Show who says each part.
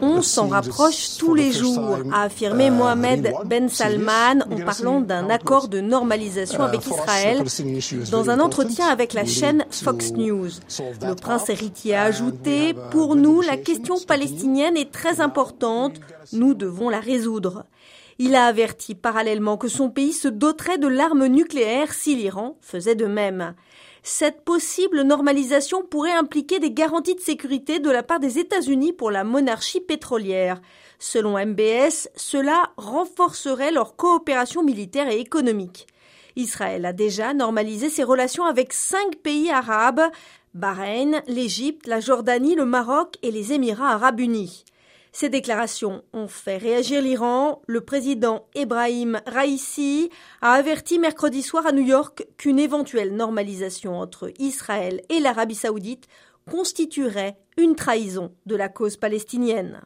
Speaker 1: On s'en rapproche tous les jours, a affirmé Mohamed Ben Salman en parlant d'un accord de normalisation avec Israël dans un entretien avec la chaîne Fox News. Le prince héritier a ajouté, Pour nous, la question palestinienne est très importante, nous devons la résoudre. Il a averti parallèlement que son pays se doterait de l'arme nucléaire si l'Iran faisait de même. Cette possible normalisation pourrait impliquer des garanties de sécurité de la part des États-Unis pour la monarchie pétrolière. Selon MBS, cela renforcerait leur coopération militaire et économique. Israël a déjà normalisé ses relations avec cinq pays arabes Bahreïn, l'Égypte, la Jordanie, le Maroc et les Émirats arabes unis. Ces déclarations ont fait réagir l'Iran. Le président Ebrahim Raisi a averti mercredi soir à New York qu'une éventuelle normalisation entre Israël et l'Arabie saoudite constituerait une trahison de la cause palestinienne.